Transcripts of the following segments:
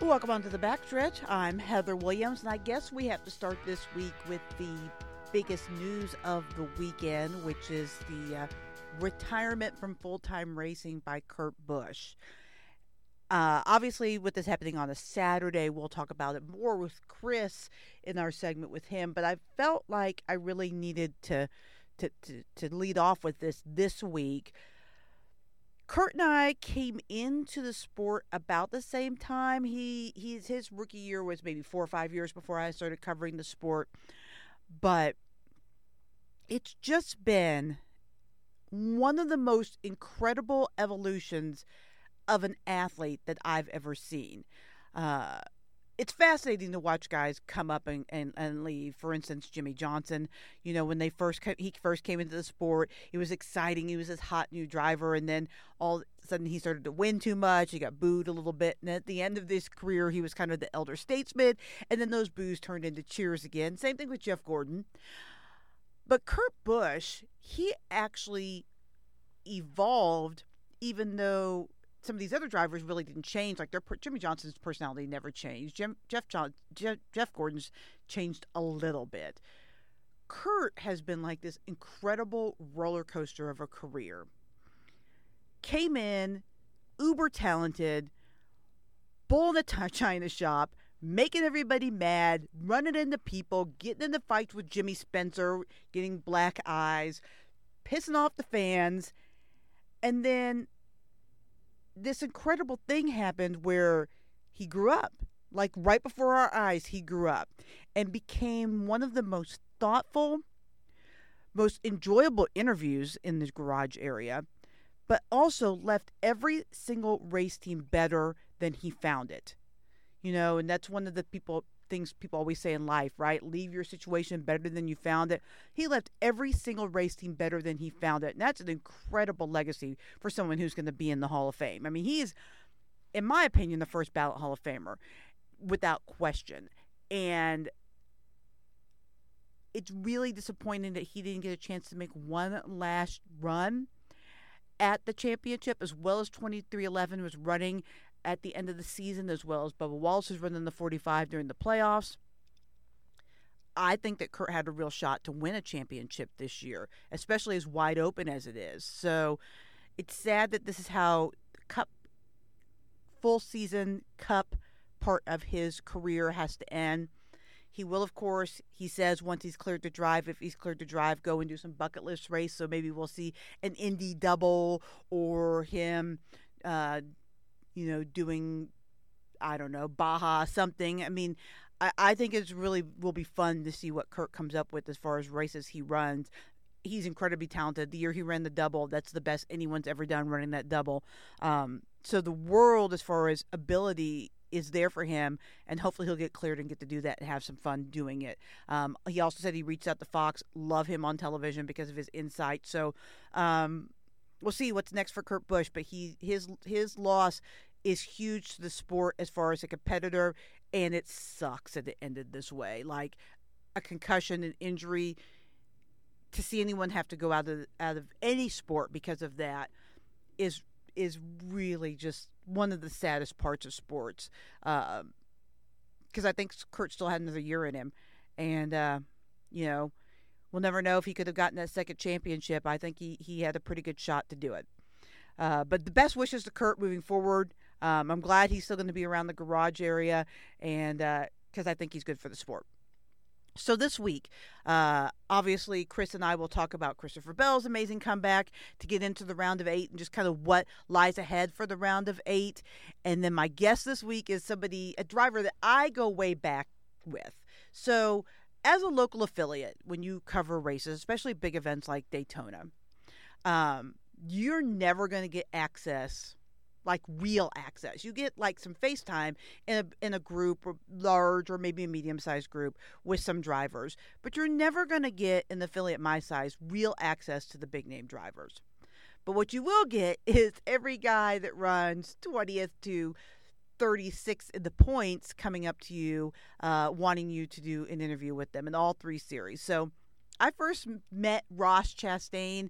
Welcome on to the backstretch. I'm Heather Williams, and I guess we have to start this week with the biggest news of the weekend, which is the uh, retirement from full time racing by Kurt Busch. Uh, obviously, with this happening on a Saturday, we'll talk about it more with Chris in our segment with him. But I felt like I really needed to to, to, to lead off with this this week Kurt and I came into the sport about the same time. He he's his rookie year was maybe four or five years before I started covering the sport, but it's just been one of the most incredible evolutions of an athlete that I've ever seen. Uh, it's fascinating to watch guys come up and, and, and leave. For instance, Jimmie Johnson, you know, when they first he first came into the sport, it was exciting. He was this hot new driver, and then all of a sudden he started to win too much. He got booed a little bit, and at the end of his career, he was kind of the elder statesman, and then those boos turned into cheers again. Same thing with Jeff Gordon. But Kurt Busch, he actually evolved, even though some of these other drivers really didn't change. Like their Jimmie Johnson's personality never changed. Jim, Jeff John, Jeff, Jeff Gordon's changed a little bit. Kurt has been like this incredible roller coaster of a career. Came in, uber talented, bull in the china shop, making everybody mad, running into people, getting into fights with Jimmy Spencer, getting black eyes, pissing off the fans, and then this incredible thing happened where he grew up. Like right before our eyes, he grew up and became one of the most thoughtful, most enjoyable interviews in the garage area, but also left every single race team better than he found it. You know, and that's one of the people things people always say in life, right? Leave your situation better than you found it. He left every single race team better than he found it. And that's an incredible legacy for someone who's going to be in the Hall of Fame. I mean, he is, in my opinion, the first ballot Hall of Famer without question. And it's really disappointing that he didn't get a chance to make one last run at the championship as well as 23XI was running at the end of the season, as well as Bubba Wallace is running the 45 during the playoffs. I think that Kurt had a real shot to win a championship this year, especially as wide open as it is. So it's sad that this is how Cup full season Cup part of his career has to end. He will, of course, he says once he's cleared to drive, if he's cleared to drive, go and do some bucket list race. So maybe we'll see an Indy double or him uh, you know, doing, I don't know, Baja something. I mean, I, I think it's really will be fun to see what Kurt comes up with as far as races he runs. He's incredibly talented. The year he ran the double, that's the best anyone's ever done running that double. Um, so the world, as far as ability, is there for him, and hopefully he'll get cleared and get to do that and have some fun doing it. Um, he also said he reached out to Fox, love him on television because of his insight. So um, we'll see what's next for Kurt Busch, but he his his loss is huge to the sport as far as a competitor, and it sucks that it ended this way. Like a concussion, an injury. To see anyone have to go out of out of any sport because of that is is really just one of the saddest parts of sports. Because um, I think Kurt still had another year in him, and uh, you know we'll never know if he could have gotten that second championship. I think he he had a pretty good shot to do it. Uh, but the best wishes to Kurt moving forward. Um, I'm glad he's still going to be around the garage area, and because uh, I think he's good for the sport. So this week, uh, obviously, Chris and I will talk about Christopher Bell's amazing comeback to get into the round of eight and just kind of what lies ahead for the round of eight. And then my guest this week is somebody, a driver that I go way back with. So as a local affiliate, when you cover races, especially big events like Daytona, um, you're never going to get access like real access. You get like some FaceTime in a in a group or large or maybe a medium sized group with some drivers, but you're never going to get an affiliate my size real access to the big name drivers. But what you will get is every guy that runs 20th to 36 in the points coming up to you, uh, wanting you to do an interview with them in all three series. So I first met Ross Chastain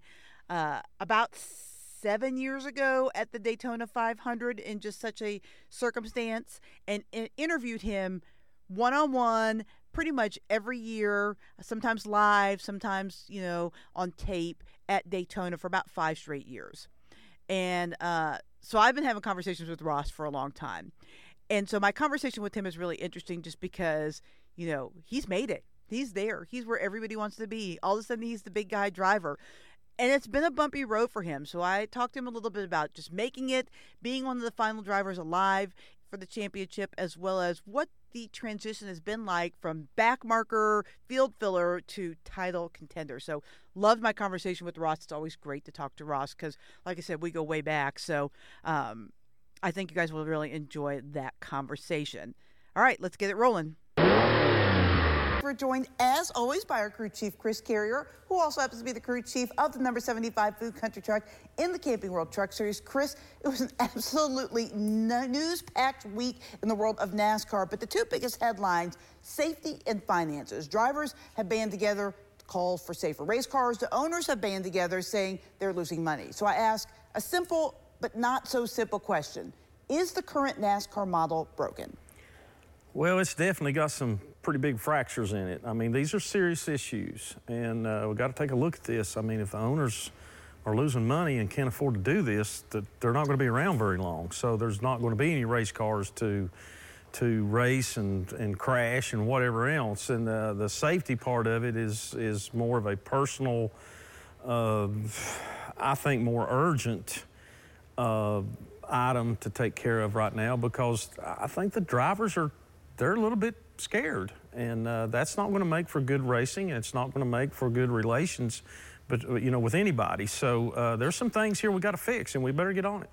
uh, about seven years ago at the Daytona 500 in just such a circumstance and, and interviewed him one on one pretty much every year, sometimes live, sometimes, you know, on tape at Daytona for about five straight years. And uh, so I've been having conversations with Ross for a long time. And so my conversation with him is really interesting just because, you know, he's made it. He's there. He's where everybody wants to be. All of a sudden, he's the big guy driver. And it's been a bumpy road for him. So I talked to him a little bit about just making it, being one of the final drivers alive for the championship, as well as what the transition has been like from back marker, field filler to title contender. So, loved my conversation with Ross. It's always great to talk to Ross because, like I said, we go way back. So, um, I think you guys will really enjoy that conversation. All right, let's get it rolling. We're joined, as always, by our crew chief, Chris Carrier, who also happens to be the crew chief of the number 75 Food Country Truck in the Camping World Truck Series. Chris, it was an absolutely news-packed week in the world of NASCAR, but the two biggest headlines, safety and finances. Drivers have band together calls for safer race cars. The owners have band together saying they're losing money. So I ask a simple but not so simple question. Is the current NASCAR model broken? Well, it's definitely got some pretty big fractures in it. I mean, these are serious issues, and uh, we've got to take a look at this. I mean, if the owners are losing money and can't afford to do this, that they're not going to be around very long. So there's not going to be any race cars to to race and, and crash and whatever else. And uh, the safety part of it is is more of a personal, uh, I think, more urgent uh, item to take care of right now because I think the drivers are they're a little bit scared, and uh, that's not going to make for good racing, and it's not going to make for good relations, but uh, you know, with anybody. So uh, there's some things here we got to fix, and we better get on it.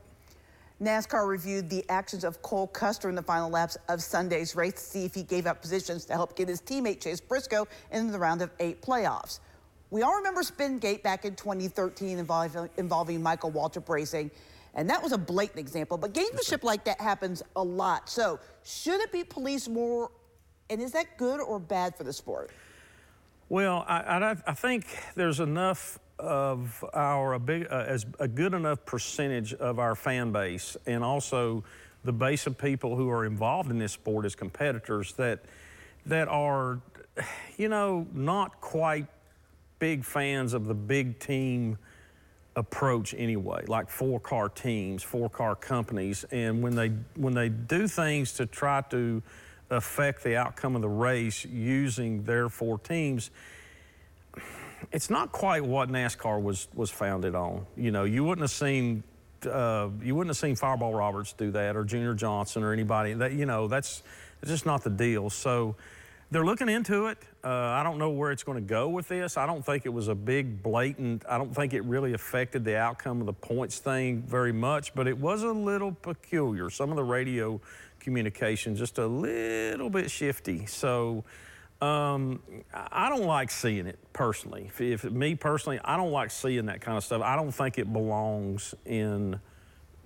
NASCAR reviewed the actions of Cole Custer in the final laps of Sunday's race to see if he gave up positions to help get his teammate Chase Briscoe into the round of eight playoffs. We all remember Spingate back in 2013 involving, involving Michael Waltrip Racing. And that was a blatant example, but gamesmanship like that happens a lot. So should it be policed more? And is that good or bad for the sport? Well, I, I, I think there's enough of our a big uh, as a good enough percentage of our fan base, and also the base of people who are involved in this sport as competitors that that are, you know, not quite big fans of the big team approach anyway, like four car teams, four car companies, and when they when they do things to try to affect the outcome of the race using their four teams, it's not quite what NASCAR was was founded on. You know, you wouldn't have seen uh, you wouldn't have seen Fireball Roberts do that or Junior Johnson or anybody. That you know, that's, that's just not the deal. So they're looking into it. Uh, I don't know where it's going to go with this. I don't think it was a big, blatant, I don't think it really affected the outcome of the points thing very much, but it was a little peculiar. Some of the radio communication just a little bit shifty. So um, I don't like seeing it personally. If, if, me personally, I don't like seeing that kind of stuff. I don't think it belongs in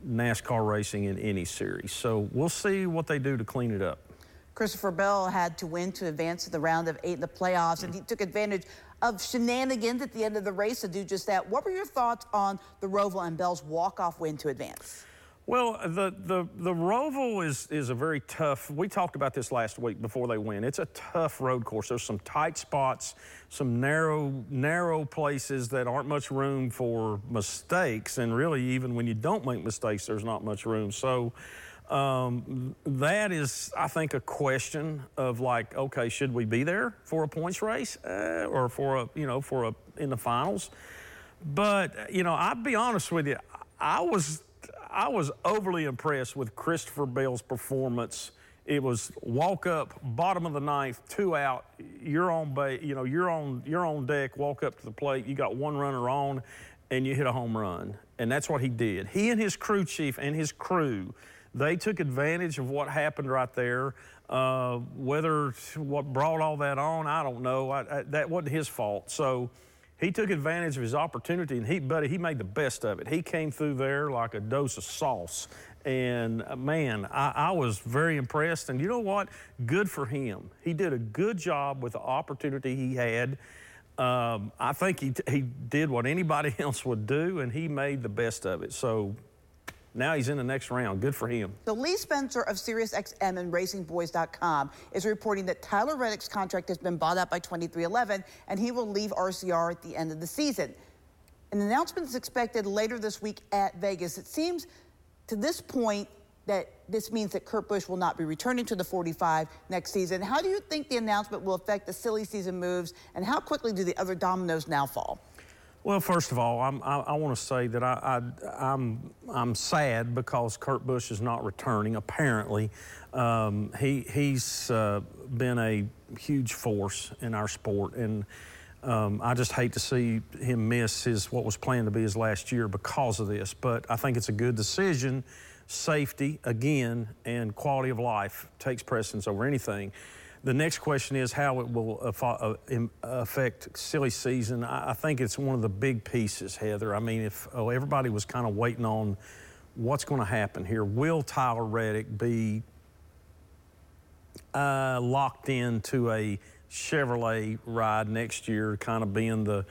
NASCAR racing in any series. So we'll see what they do to clean it up. Christopher Bell had to win to advance to the round of eight in the playoffs, and he took advantage of shenanigans at the end of the race to do just that. What were your thoughts on the Roval and Bell's walk-off win to advance? Well, the, the, the Roval is, is a very tough, we talked about this last week before they win. It's a tough road course. There's some tight spots, some narrow, narrow places that aren't much room for mistakes. And really, even when you don't make mistakes, there's not much room. So um, that is, I think, a question of like, okay, should we be there for a points race uh, or for a, you know, for a in the finals? But you know, I'll be honest with you, I was, I was overly impressed with Christopher Bell's performance. It was walk up, bottom of the ninth, two out. You're on, ba- you know, you're on, you're on deck. Walk up to the plate. You got one runner on, and you hit a home run, and that's what he did. He and his crew chief and his crew they took advantage of what happened right there. Uh, whether what brought all that on, I don't know. I, I, that wasn't his fault. So he took advantage of his opportunity, and he, buddy, he made the best of it. He came through there like a dose of sauce. And uh, man, I, I, was very impressed. And you know what? Good for him. He did a good job with the opportunity he had. um, I think he, he did what anybody else would do, and he made the best of it. So now he's in the next round. Good for him. So Lee Spencer of SiriusXM and RacingBoys.com is reporting that Tyler Reddick's contract has been bought out by 23XI, and he will leave RCR at the end of the season. An announcement is expected later this week at Vegas. It seems to this point that this means that Kurt Busch will not be returning to the 45 next season. How do you think the announcement will affect the silly season moves, and how quickly do the other dominoes now fall? Well, first of all, I'm, i, I want to say that I, am I'm, I'm sad because Kurt Busch is not returning. Apparently, um, he he's uh, been a huge force in our sport, and um, I just hate to see him miss his what was planned to be his last year because of this. But I think it's a good decision. Safety again and quality of life takes precedence over anything. The next question is how it will uh, affect silly season. I think it's one of the big pieces, Heather. I mean, if oh, everybody was kind of waiting on what's going to happen here, will Tyler Reddick be uh, locked into a Chevrolet ride next year, kind of being the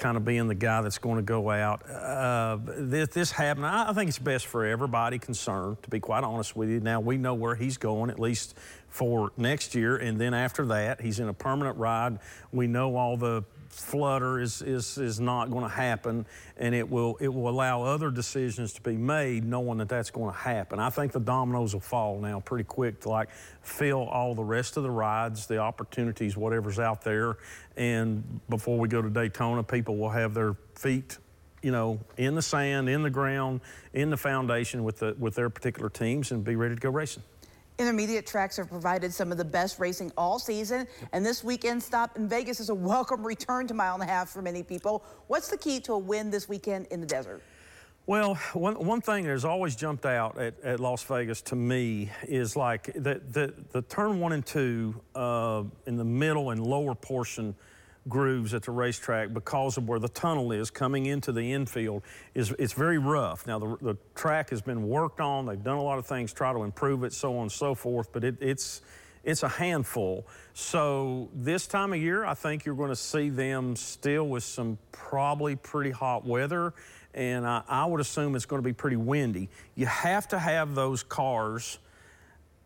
kind of being the guy that's going to go out. Uh, this, this happened. I think it's best for everybody concerned, to be quite honest with you. Now, we know where he's going, at least for next year. And then after that, he's in a permanent ride. We know all the flutter is, is, is not going to happen, and it will, it will allow other decisions to be made knowing that that's going to happen. I think the dominoes will fall now pretty quick to like fill all the rest of the rides, the opportunities, whatever's out there. And before we go to Daytona, people will have their feet you know, in the sand, in the ground, in the foundation with the with their particular teams and be ready to go racing. Intermediate tracks have provided some of the best racing all season, and this weekend stop in Vegas is a welcome return to mile and a half for many people. What's the key to a win this weekend in the desert? Well, one, one thing that has always jumped out at, at Las Vegas to me is like the, the, the turn one and two uh, in the middle and lower portion grooves at the racetrack because of where the tunnel is coming into the infield is it's very rough. Now the, the track has been worked on. They've done a lot of things, try to improve it, so on and so forth. But it, it's it's a handful. So this time of year, I think you're going to see them still with some probably pretty hot weather, and I, I would assume it's going to be pretty windy. You have to have those cars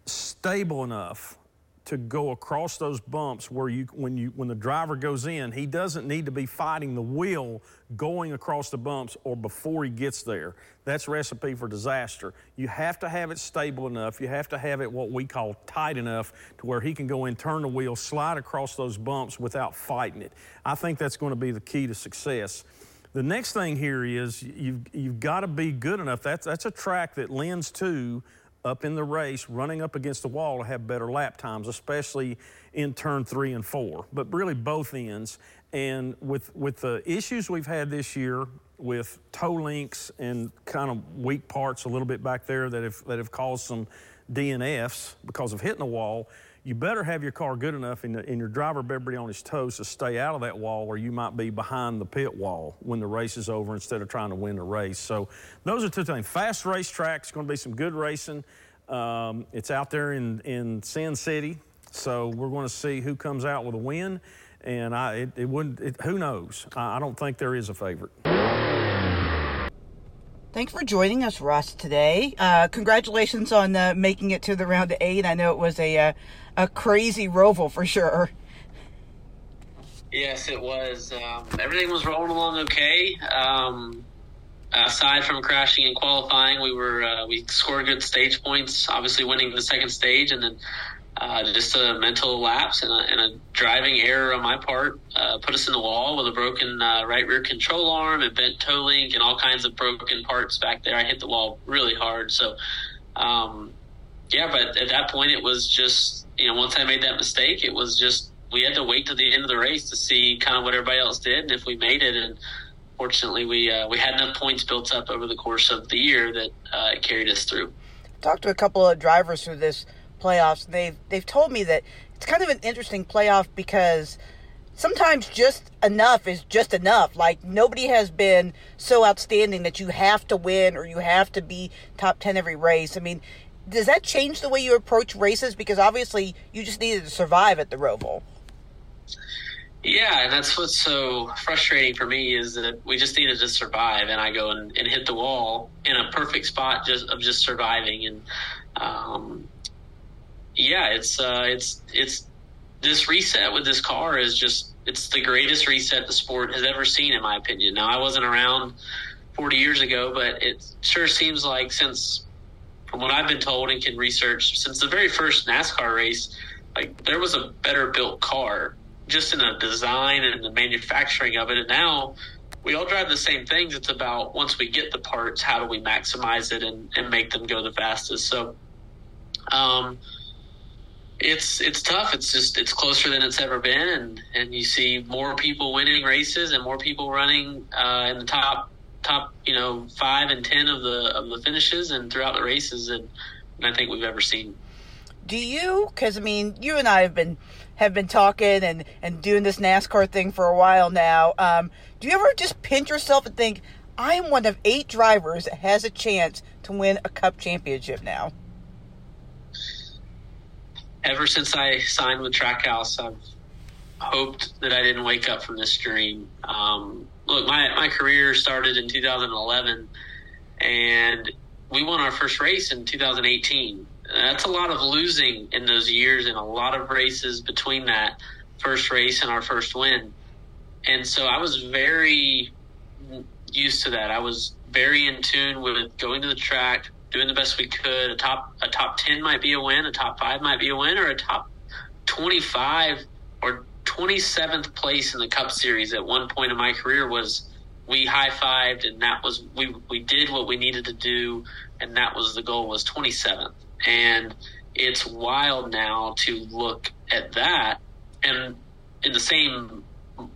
stable enough to go across those bumps where you when you when the driver goes in he doesn't need to be fighting the wheel going across the bumps or before he gets there. That's recipe for disaster. You have to have it stable enough. You have to have it what we call tight enough to where he can go in turn the wheel slide across those bumps without fighting it. I think that's going to be the key to success. The next thing here is you've, you've got to be good enough. That's, that's a track that lends to up in the race, running up against the wall to have better lap times, especially in turn three and four, but really both ends. And with, with the issues we've had this year with toe links and kind of weak parts a little bit back there that have, that have caused some DNFs because of hitting the wall, you better have your car good enough and, and your driver better be on his toes to stay out of that wall or you might be behind the pit wall when the race is over instead of trying to win the race. So those are two things. Fast racetrack, it's going to be some good racing. Um, it's out there in, in Sin City, so we're going to see who comes out with a win. And I, it, it wouldn't, it, who knows? I, I don't think there is a favorite. Thanks for joining us, Ross, today. Uh, congratulations on uh, making it to the round of eight. I know it was a uh, a crazy roval for sure. Yes, it was. Um, everything was rolling along okay. Um, aside from crashing and qualifying, we were uh, we scored good stage points. Obviously, winning the second stage, and then uh, just a mental lapse and a, and a, driving error on my part uh, put us in the wall with a broken uh, right rear control arm and bent toe link and all kinds of broken parts back there. I hit the wall really hard. So, um, yeah, but at that point, it was just, you know, once I made that mistake, it was just, we had to wait to the end of the race to see kind of what everybody else did and if we made it. And fortunately, we, uh, we had enough points built up over the course of the year that uh, it carried us through. Talked to a couple of drivers through this playoffs. They've they've told me that it's kind of an interesting playoff because sometimes just enough is just enough. Like nobody has been so outstanding that you have to win or you have to be top 10 every race. I mean, does that change the way you approach races because obviously you just needed to survive at the Roval? Yeah, and that's what's so frustrating for me is that we just needed to survive, and I go and, and hit the wall in a perfect spot just of just surviving, and um, yeah, it's uh, it's it's this reset with this car is just it's the greatest reset the sport has ever seen, in my opinion. Now, I wasn't around 40 years ago, but it sure seems like since, from what I've been told and can research, since the very first NASCAR race, like there was a better built car just in the design and the manufacturing of it. And now we all drive the same things. It's about once we get the parts, how do we maximize it and, and make them go the fastest? So, um, it's it's tough. It's just it's closer than it's ever been, and and you see more people winning races and more people running uh, in the top top you know five and ten of the of the finishes and throughout the races, and, I think we've ever seen. Do you? Because I mean, you and I have been have been talking and and doing this NASCAR thing for a while now. Um, do you ever just pinch yourself and think, I'm one of eight drivers that has a chance to win a Cup championship now? Ever since I signed with Trackhouse, I've hoped that I didn't wake up from this dream. Um, look, my my career started in 2011, and we won our first race in 2018 that's a lot of losing in those years and a lot of races between that first race and our first win. And so I was very used to that. I was very in tune with going to the track, doing the best we could. A top a top 10 might be a win, a top 5 might be a win or a top 25 or 27th place in the Cup series at one point in my career was we high-fived and that was we we did what we needed to do and that was the goal was 27th and it's wild now to look at that and in the same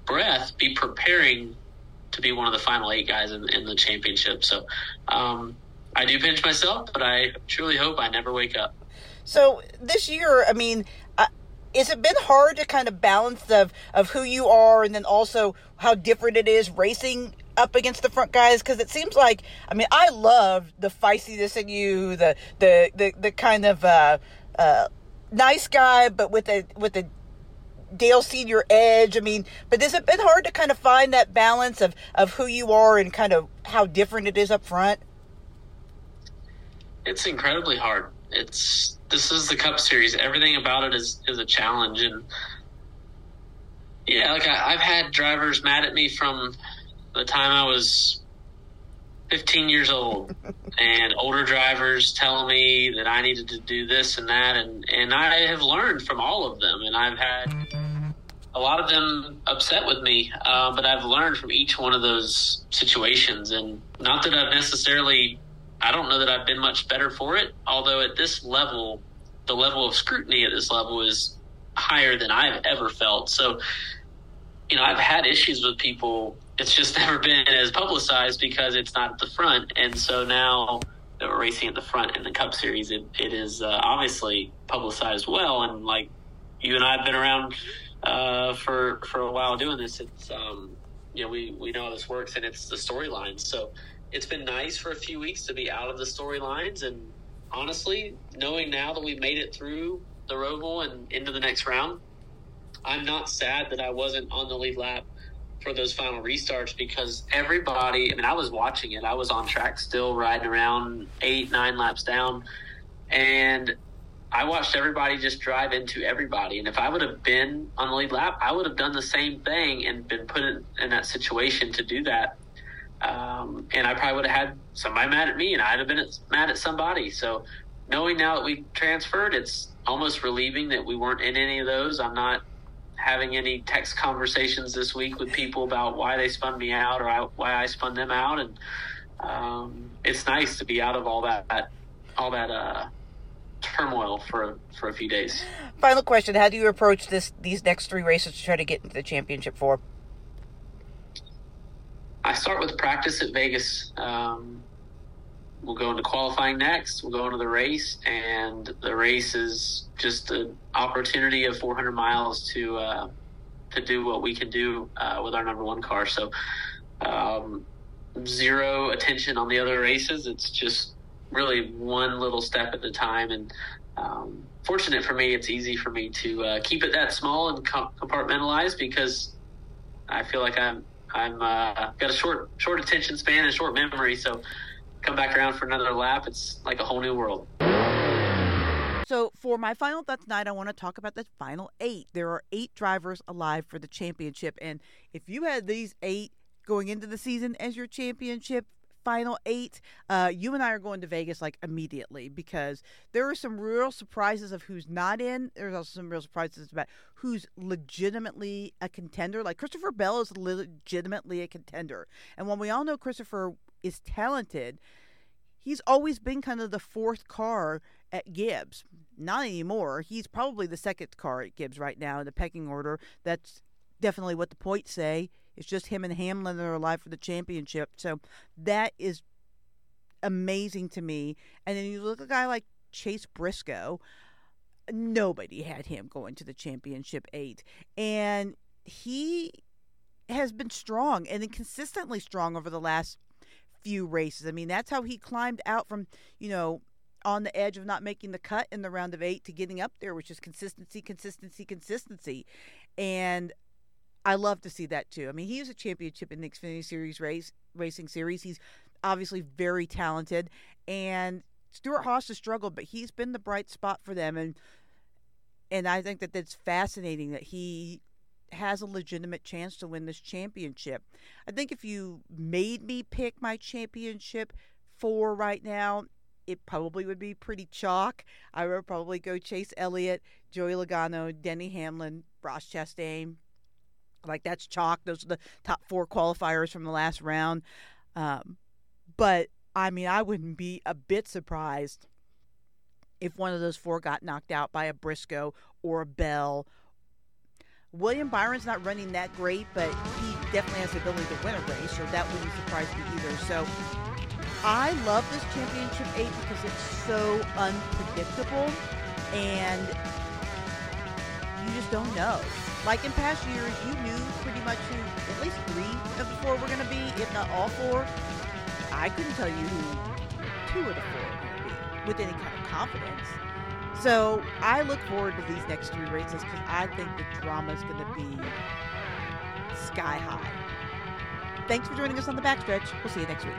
breath be preparing to be one of the final eight guys in, in the championship. So um, I do pinch myself, but I truly hope I never wake up. So this year, I mean, uh, has it been hard to kind of balance of of who you are and then also how different it is racing up against the front guys because it seems like I mean I love the feistiness in you, the the the, the kind of uh, uh, nice guy, but with a with a Dale Senior edge. I mean, but has it been hard to kind of find that balance of of who you are and kind of how different it is up front? It's incredibly hard. It's this is the Cup Series. Everything about it is is a challenge, and yeah, like I, I've had drivers mad at me from the time I was 15 years old and older drivers telling me that I needed to do this and that. And, and I have learned from all of them. And I've had a lot of them upset with me, uh, but I've learned from each one of those situations. And not that I've necessarily, I don't know that I've been much better for it. Although at this level, the level of scrutiny at this level is higher than I've ever felt. So, you know, I've had issues with people it's just never been as publicized because it's not at the front. And so now that we're racing at the front in the Cup Series, it, it is uh, obviously publicized well. And like you and I have been around uh, for for a while doing this, it's um, you know we we know how this works, and it's the storylines. So it's been nice for a few weeks to be out of the storylines, and honestly, knowing now that we've made it through the Roval and into the next round, I'm not sad that I wasn't on the lead lap for those final restarts because everybody, I mean, I was watching it. I was on track still riding around eight, nine laps down. And I watched everybody just drive into everybody. And if I would have been on the lead lap, I would have done the same thing and been put in, in that situation to do that. Um, and I probably would have had somebody mad at me and I'd have been mad at somebody. So knowing now that we transferred, it's almost relieving that we weren't in any of those. I'm not having any text conversations this week with people about why they spun me out or I, why I spun them out, and um, it's nice to be out of all that all that uh, turmoil for for a few days. Final question: How do you approach this these next three races to try to get into the championship for? I start with practice at Vegas. Um, we'll go into qualifying next. We'll go into the race, and the race is just an opportunity of 400 miles to uh, to do what we can do uh, with our number one car. So, um, zero attention on the other races. It's just really one little step at a time. And um, fortunate for me, it's easy for me to uh, keep it that small and compartmentalized because I feel like I'm I'm uh, got a short short attention span and short memory, so come back around for another lap, it's like a whole new world. So for my final thought tonight, I want to talk about the final eight. There are eight drivers alive for the championship, and if you had these eight going into the season as your championship final eight, uh, you and I are going to Vegas like immediately because there are some real surprises of who's not in. There's also some real surprises about who's legitimately a contender. Like Christopher Bell is legitimately a contender, and when we all know Christopher is talented, he's always been kind of the fourth car at Gibbs. Not anymore. He's probably the second car at Gibbs right now in the pecking order. That's definitely what the points say. It's just him and Hamlin that are alive for the championship. So that is amazing to me. And then you look at a guy like Chase Briscoe. Nobody had him going to the championship eight. And he has been strong and consistently strong over the last few races. I mean, that's how he climbed out from, you know, on the edge of not making the cut in the round of eight to getting up there, which is consistency, consistency, consistency. And I love to see that too. I mean, he is a championship in the Xfinity Series race racing series. He's obviously very talented, and Stewart-Haas has struggled, but he's been the bright spot for them, and and I think that that's fascinating that he has a legitimate chance to win this championship. I think if you made me pick my championship for right now, it probably would be pretty chalk. I would probably go Chase Elliott, Joey Logano, Denny Hamlin, Ross Chastain. Like that's chalk. Those are the top four qualifiers from the last round. Um, but I mean, I wouldn't be a bit surprised if one of those four got knocked out by a Briscoe or a Bell. William Byron's not running that great, but he definitely has the ability to win a race, so that wouldn't surprise me either. So I love this championship eight because it's so unpredictable and you just don't know. Like in past years, you knew pretty much who at least three of the four were going to be, if not all four. I couldn't tell you who two of the four were going to be with any kind of confidence. So I look forward to these next three races because I think the drama is going to be sky high. Thanks for joining us on the backstretch. We'll see you next week.